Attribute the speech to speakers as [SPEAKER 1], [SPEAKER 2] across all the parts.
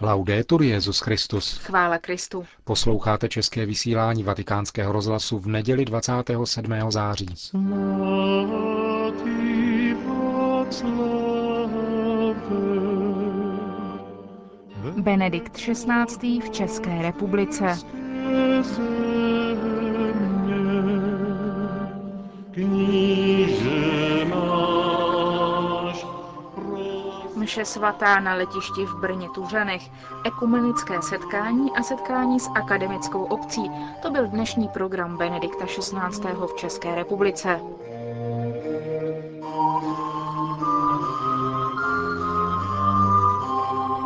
[SPEAKER 1] Laudetur Jezus Christus.
[SPEAKER 2] Chvála Kristu.
[SPEAKER 1] Posloucháte české vysílání Vatikánského rozhlasu v neděli 27. září.
[SPEAKER 2] Benedikt XVI. v České republice. Mše svatá na letišti v Brně Tuřanech, ekumenické setkání a setkání s akademickou obcí. To byl dnešní program Benedikta XVI. v České republice.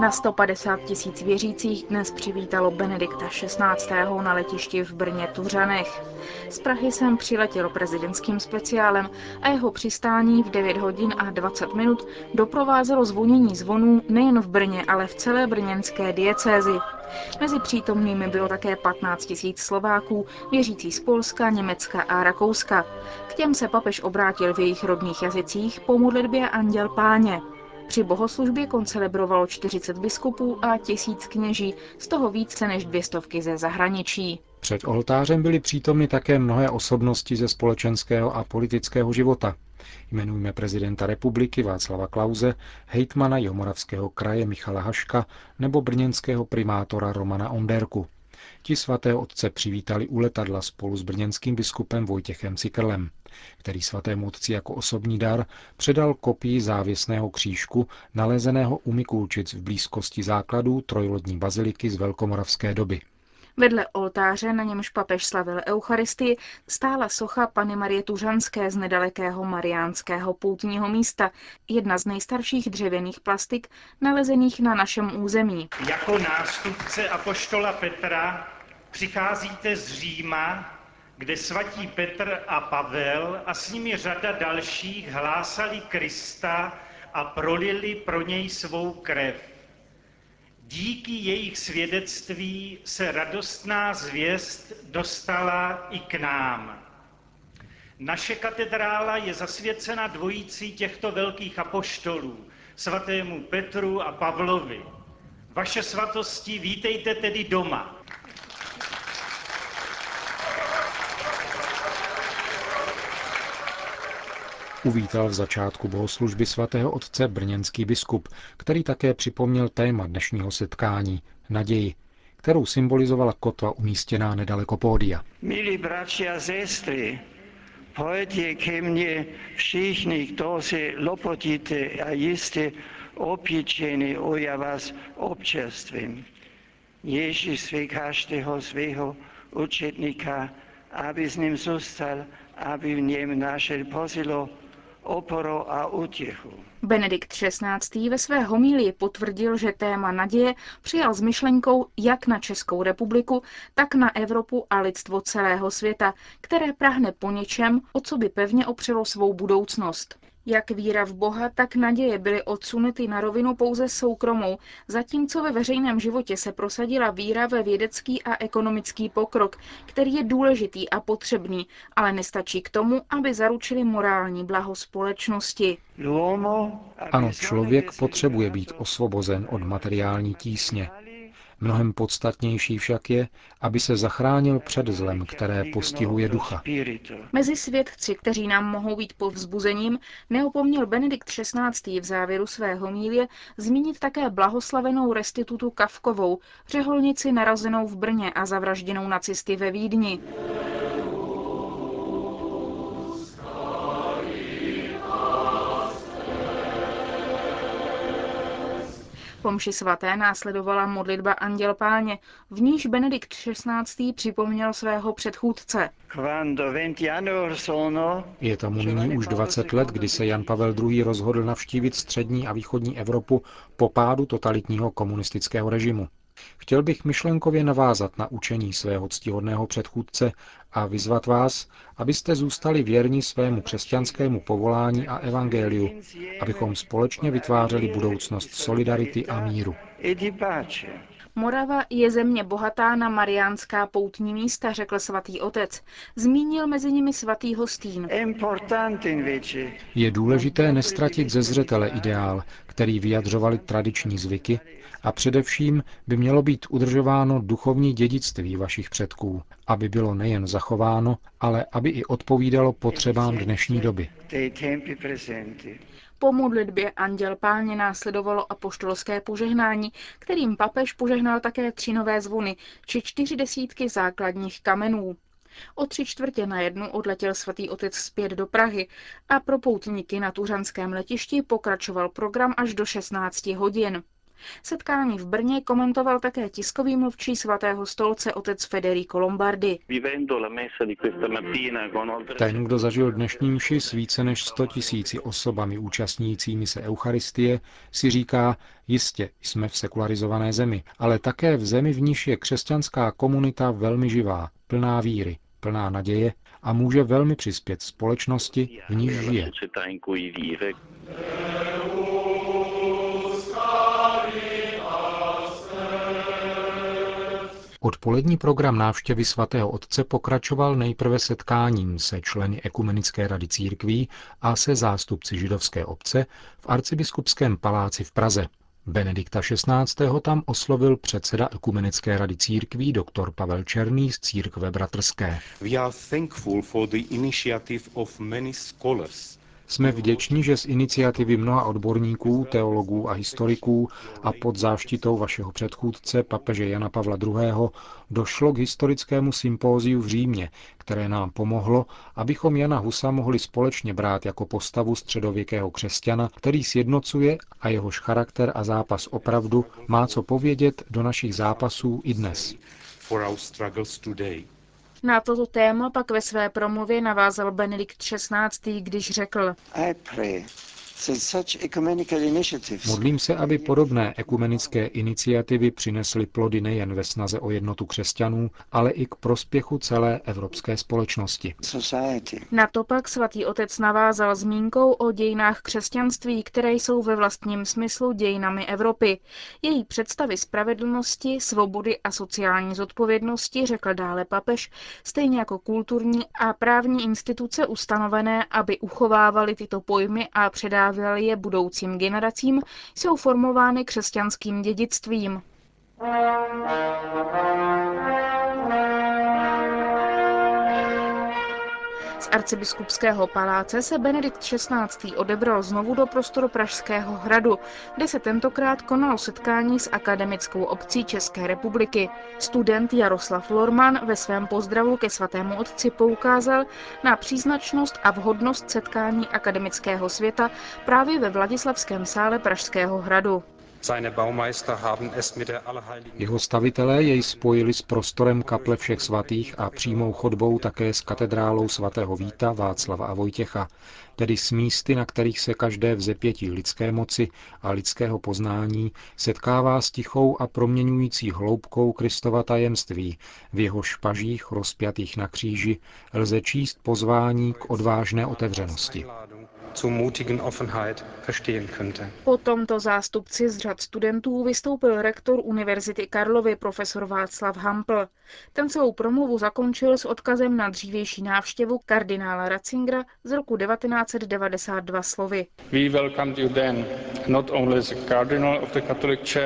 [SPEAKER 2] Na 150 tisíc věřících dnes přivítalo Benedikta XVI. na letišti v Brně Tuřanech. Z Prahy jsem přiletěl prezidentským speciálem a jeho přistání v 9 hodin a 20 minut doprovázelo zvonění zvonů nejen v Brně, ale v celé brněnské diecézi. Mezi přítomnými bylo také 15 tisíc Slováků, věřící z Polska, Německa a Rakouska. K těm se papež obrátil v jejich rodných jazycích po modlitbě Anděl Páně. Při bohoslužbě koncelebrovalo 40 biskupů a tisíc kněží, z toho více než dvě stovky ze zahraničí.
[SPEAKER 1] Před oltářem byly přítomny také mnohé osobnosti ze společenského a politického života. Jmenujeme prezidenta republiky Václava Klauze, hejtmana Jomoravského kraje Michala Haška nebo brněnského primátora Romana Onderku. Ti svatého otce přivítali u letadla spolu s brněnským biskupem Vojtěchem Cikrlem, který svatému otci jako osobní dar předal kopii závěsného křížku nalezeného u Mikulčic v blízkosti základů trojlodní baziliky z velkomoravské doby.
[SPEAKER 2] Vedle oltáře, na němž papež slavil Eucharistii, stála socha Pany Marie Tužanské z nedalekého mariánského poutního místa, jedna z nejstarších dřevěných plastik nalezených na našem území.
[SPEAKER 3] Jako nástupce apoštola Petra přicházíte z Říma, kde svatí Petr a Pavel a s nimi řada dalších hlásali Krista a prolili pro něj svou krev. Díky jejich svědectví se radostná zvěst dostala i k nám. Naše katedrála je zasvěcena dvojicí těchto velkých apoštolů, svatému Petru a Pavlovi. Vaše svatosti, vítejte tedy doma.
[SPEAKER 1] Uvítal v začátku bohoslužby svatého otce brněnský biskup, který také připomněl téma dnešního setkání – naději, kterou symbolizovala kotva umístěná nedaleko pódia.
[SPEAKER 4] Milí bratři a sestry, pojďte ke mně všichni, kdo si lopotíte a jste opěčeni, o já vás občerstvím. Ježíš svý každého svého učetníka, aby s ním zůstal, aby v něm našel posilo oporu a útěchu.
[SPEAKER 2] Benedikt XVI. ve své homílii potvrdil, že téma naděje přijal s myšlenkou jak na Českou republiku, tak na Evropu a lidstvo celého světa, které prahne po něčem, o co by pevně opřelo svou budoucnost. Jak víra v Boha, tak naděje byly odsunuty na rovinu pouze soukromou, zatímco ve veřejném životě se prosadila víra ve vědecký a ekonomický pokrok, který je důležitý a potřebný, ale nestačí k tomu, aby zaručili morální blaho společnosti.
[SPEAKER 1] Ano, člověk potřebuje být osvobozen od materiální tísně, Mnohem podstatnější však je, aby se zachránil před zlem, které postihuje ducha.
[SPEAKER 2] Mezi svědci, kteří nám mohou být povzbuzením, neopomněl Benedikt XVI. v závěru své homílie zmínit také blahoslavenou restitutu Kavkovou, řeholnici narazenou v Brně a zavražděnou nacisty ve Vídni. Po mši svaté následovala modlitba Anděl Páně, v níž Benedikt XVI. připomněl svého předchůdce.
[SPEAKER 1] Je tomu nyní už 20 let, kdy se Jan Pavel II. rozhodl navštívit střední a východní Evropu po pádu totalitního komunistického režimu. Chtěl bych myšlenkově navázat na učení svého ctihodného předchůdce a vyzvat vás, abyste zůstali věrni svému křesťanskému povolání a evangeliu, abychom společně vytvářeli budoucnost solidarity a míru.
[SPEAKER 2] Morava je země bohatá na mariánská poutní místa, řekl svatý otec. Zmínil mezi nimi svatý Hostín.
[SPEAKER 1] Je důležité nestratit ze zřetele ideál, který vyjadřovali tradiční zvyky a především by mělo být udržováno duchovní dědictví vašich předků, aby bylo nejen zachováno, ale aby i odpovídalo potřebám dnešní doby.
[SPEAKER 2] Po modlitbě Anděl Páně následovalo apoštolské požehnání, kterým papež požehnal také tři nové zvony či čtyři desítky základních kamenů. O tři čtvrtě na jednu odletěl svatý otec zpět do Prahy a pro poutníky na tuřanském letišti pokračoval program až do 16 hodin. Setkání v Brně komentoval také tiskový mluvčí svatého stolce otec Federico Lombardi.
[SPEAKER 1] Ten, kdo zažil dnešní mši s více než 100 tisíci osobami účastnícími se Eucharistie, si říká, jistě jsme v sekularizované zemi, ale také v zemi, v níž je křesťanská komunita velmi živá, plná víry, plná naděje a může velmi přispět společnosti, v níž žije. Odpolední program návštěvy svatého otce pokračoval nejprve setkáním se členy Ekumenické rady církví a se zástupci židovské obce v arcibiskupském paláci v Praze. Benedikta XVI. tam oslovil předseda Ekumenické rady církví dr. Pavel Černý z církve bratrské. We are thankful for the initiative of many scholars jsme vděční, že z iniciativy mnoha odborníků, teologů a historiků a pod záštitou vašeho předchůdce, papeže Jana Pavla II., došlo k historickému sympóziu v Římě, které nám pomohlo, abychom Jana Husa mohli společně brát jako postavu středověkého křesťana, který sjednocuje a jehož charakter a zápas opravdu má co povědět do našich zápasů i dnes.
[SPEAKER 2] Na toto téma pak ve své promluvě navázal Benedikt XVI., když řekl
[SPEAKER 1] Modlím se, aby podobné ekumenické iniciativy přinesly plody nejen ve snaze o jednotu křesťanů, ale i k prospěchu celé evropské společnosti.
[SPEAKER 2] Na to pak svatý otec navázal zmínkou o dějinách křesťanství, které jsou ve vlastním smyslu dějinami Evropy. Její představy spravedlnosti, svobody a sociální zodpovědnosti, řekl dále papež, stejně jako kulturní a právní instituce ustanovené, aby uchovávaly tyto pojmy a předávaly předávali je budoucím generacím, jsou formovány křesťanským dědictvím. Arcibiskupského paláce se Benedikt XVI. odebral znovu do prostoru Pražského hradu, kde se tentokrát konalo setkání s akademickou obcí České republiky. Student Jaroslav Lorman ve svém pozdravu ke svatému otci poukázal na příznačnost a vhodnost setkání akademického světa právě ve Vladislavském sále Pražského hradu.
[SPEAKER 1] Jeho stavitelé jej spojili s prostorem kaple všech svatých a přímou chodbou také s katedrálou svatého Víta, Václava a Vojtěcha, tedy s místy, na kterých se každé vzepětí lidské moci a lidského poznání setkává s tichou a proměňující hloubkou Kristova tajemství, v jeho špažích rozpjatých na kříži lze číst pozvání k odvážné otevřenosti zur mutigen Offenheit
[SPEAKER 2] verstehen könnte. Po tomto zástupci z řad studentů vystoupil rektor Univerzity Karlovy profesor Václav Hampl. Ten svou promluvu zakončil s odkazem na dřívější návštěvu kardinála Ratzingera z roku 1992 slovy.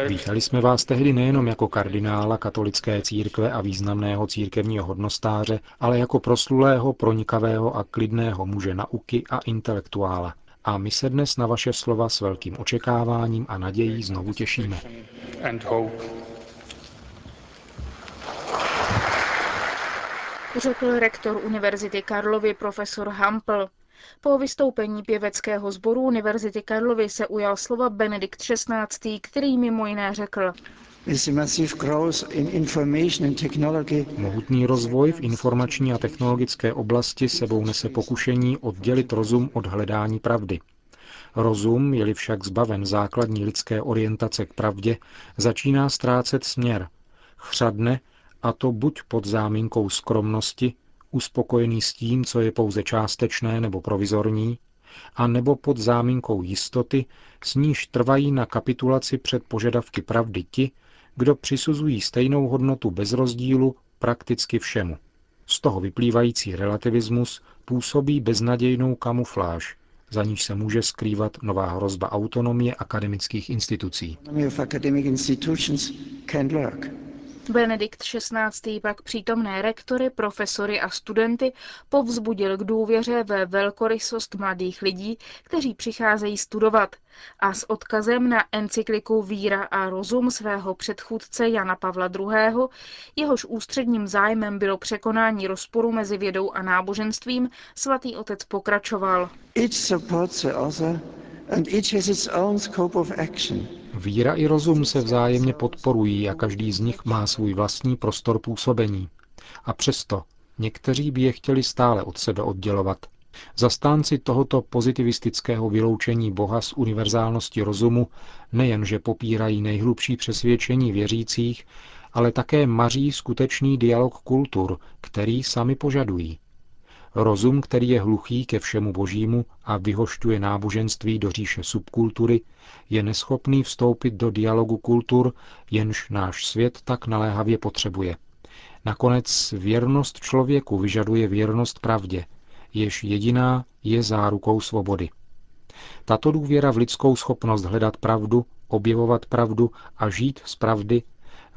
[SPEAKER 1] Vítali jsme vás tehdy nejenom jako kardinála katolické církve a významného církevního hodnostáře, ale jako proslulého, pronikavého a klidného muže nauky a intelektuála a my se dnes na vaše slova s velkým očekáváním a nadějí znovu těšíme.
[SPEAKER 2] Řekl rektor Univerzity Karlovy profesor Hampel. Po vystoupení pěveckého sboru Univerzity Karlovy se ujal slova Benedikt XVI., který mimo jiné řekl.
[SPEAKER 1] Mohutný rozvoj v informační a technologické oblasti sebou nese pokušení oddělit rozum od hledání pravdy. Rozum, je-li však zbaven základní lidské orientace k pravdě, začíná ztrácet směr. Chřadne, a to buď pod záminkou skromnosti, uspokojený s tím, co je pouze částečné nebo provizorní, a nebo pod záminkou jistoty, s níž trvají na kapitulaci před požadavky pravdy ti, kdo přisuzují stejnou hodnotu bez rozdílu prakticky všemu. Z toho vyplývající relativismus působí beznadějnou kamufláž, za níž se může skrývat nová hrozba autonomie akademických institucí.
[SPEAKER 2] Benedikt XVI. pak přítomné rektory, profesory a studenty povzbudil k důvěře ve velkorysost mladých lidí, kteří přicházejí studovat a s odkazem na encykliku Víra a rozum svého předchůdce Jana Pavla II., jehož ústředním zájmem bylo překonání rozporu mezi vědou a náboženstvím, svatý otec pokračoval.
[SPEAKER 1] Víra i rozum se vzájemně podporují a každý z nich má svůj vlastní prostor působení. A přesto někteří by je chtěli stále od sebe oddělovat. Zastánci tohoto pozitivistického vyloučení Boha z univerzálnosti rozumu nejenže popírají nejhlubší přesvědčení věřících, ale také maří skutečný dialog kultur, který sami požadují. Rozum, který je hluchý ke všemu božímu a vyhošťuje náboženství do říše subkultury, je neschopný vstoupit do dialogu kultur, jenž náš svět tak naléhavě potřebuje. Nakonec věrnost člověku vyžaduje věrnost pravdě, jež jediná je zárukou svobody. Tato důvěra v lidskou schopnost hledat pravdu, objevovat pravdu a žít z pravdy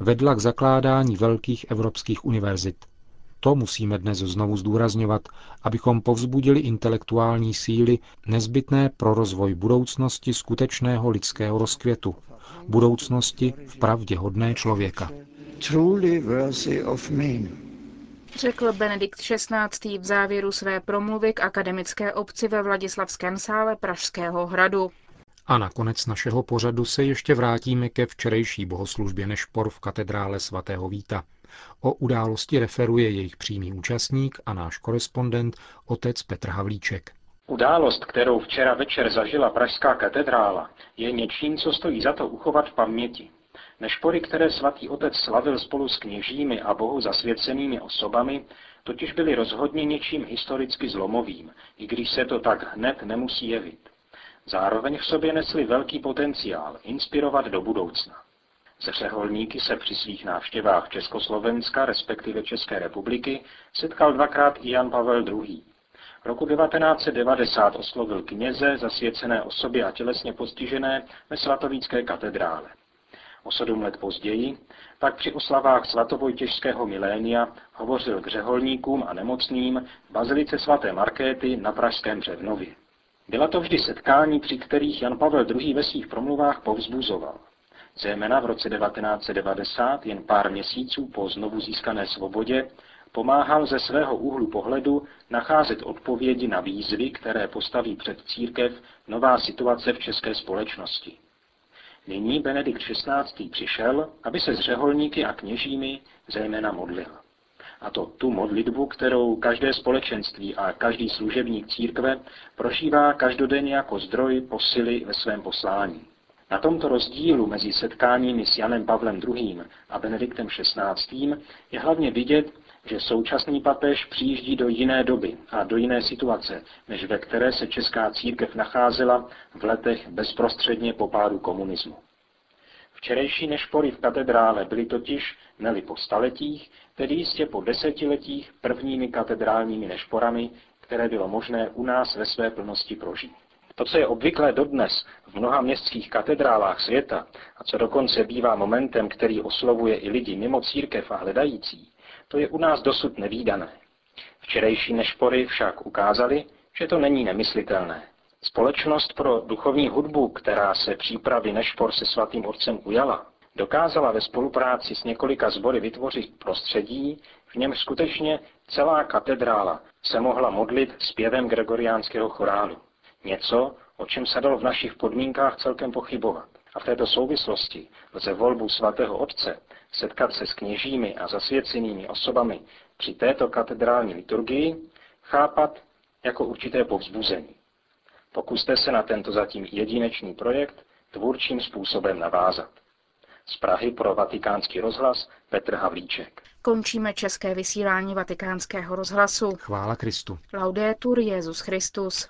[SPEAKER 1] vedla k zakládání velkých evropských univerzit – to musíme dnes znovu zdůrazňovat, abychom povzbudili intelektuální síly nezbytné pro rozvoj budoucnosti skutečného lidského rozkvětu, budoucnosti v pravdě hodné člověka.
[SPEAKER 2] Řekl Benedikt XVI. v závěru své promluvy k akademické obci ve Vladislavském sále Pražského hradu.
[SPEAKER 1] A na konec našeho pořadu se ještě vrátíme ke včerejší bohoslužbě Nešpor v katedrále svatého Víta. O události referuje jejich přímý účastník a náš korespondent otec Petr Havlíček.
[SPEAKER 5] Událost, kterou včera večer zažila Pražská katedrála, je něčím, co stojí za to uchovat v paměti. Nešpory, které svatý otec slavil spolu s kněžími a bohu zasvěcenými osobami, totiž byly rozhodně něčím historicky zlomovým, i když se to tak hned nemusí jevit. Zároveň v sobě nesli velký potenciál inspirovat do budoucna. Se řeholníky se při svých návštěvách Československa, respektive České republiky, setkal dvakrát i Jan Pavel II. Roku 1990 oslovil kněze, zasvěcené osoby a tělesně postižené ve svatovícké katedrále. O sedm let později pak při oslavách svatovojtěžského milénia hovořil k řeholníkům a nemocným v bazilice svaté Markéty na Pražském Břevnově. Byla to vždy setkání, při kterých Jan Pavel II. ve svých promluvách povzbuzoval. Zejména v roce 1990, jen pár měsíců po znovu získané svobodě, pomáhal ze svého úhlu pohledu nacházet odpovědi na výzvy, které postaví před církev nová situace v české společnosti. Nyní Benedikt XVI. přišel, aby se s řeholníky a kněžími zejména modlil. A to tu modlitbu, kterou každé společenství a každý služebník církve prožívá každodenně jako zdroj posily ve svém poslání. Na tomto rozdílu mezi setkáními s Janem Pavlem II. a Benediktem XVI. je hlavně vidět, že současný papež přijíždí do jiné doby a do jiné situace, než ve které se česká církev nacházela v letech bezprostředně po pádu komunismu. Včerejší nešpory v katedrále byly totiž, neli po staletích, tedy jistě po desetiletích prvními katedrálními nešporami, které bylo možné u nás ve své plnosti prožít. To, co je obvyklé dodnes v mnoha městských katedrálách světa a co dokonce bývá momentem, který oslovuje i lidi mimo církev a hledající, to je u nás dosud nevýdané. Včerejší nešpory však ukázali, že to není nemyslitelné. Společnost pro duchovní hudbu, která se přípravy nešpor se svatým otcem ujala, dokázala ve spolupráci s několika sbory vytvořit prostředí, v něm skutečně celá katedrála se mohla modlit zpěvem gregoriánského chorálu. Něco, o čem se dalo v našich podmínkách celkem pochybovat. A v této souvislosti lze volbu svatého otce setkat se s kněžími a zasvěcenými osobami při této katedrální liturgii chápat jako určité povzbuzení. Pokuste se na tento zatím jedinečný projekt tvůrčím způsobem navázat. Z Prahy pro vatikánský rozhlas Petr Havlíček.
[SPEAKER 2] Končíme české vysílání vatikánského rozhlasu.
[SPEAKER 1] Chvála Kristu.
[SPEAKER 2] Laudetur Jezus Christus.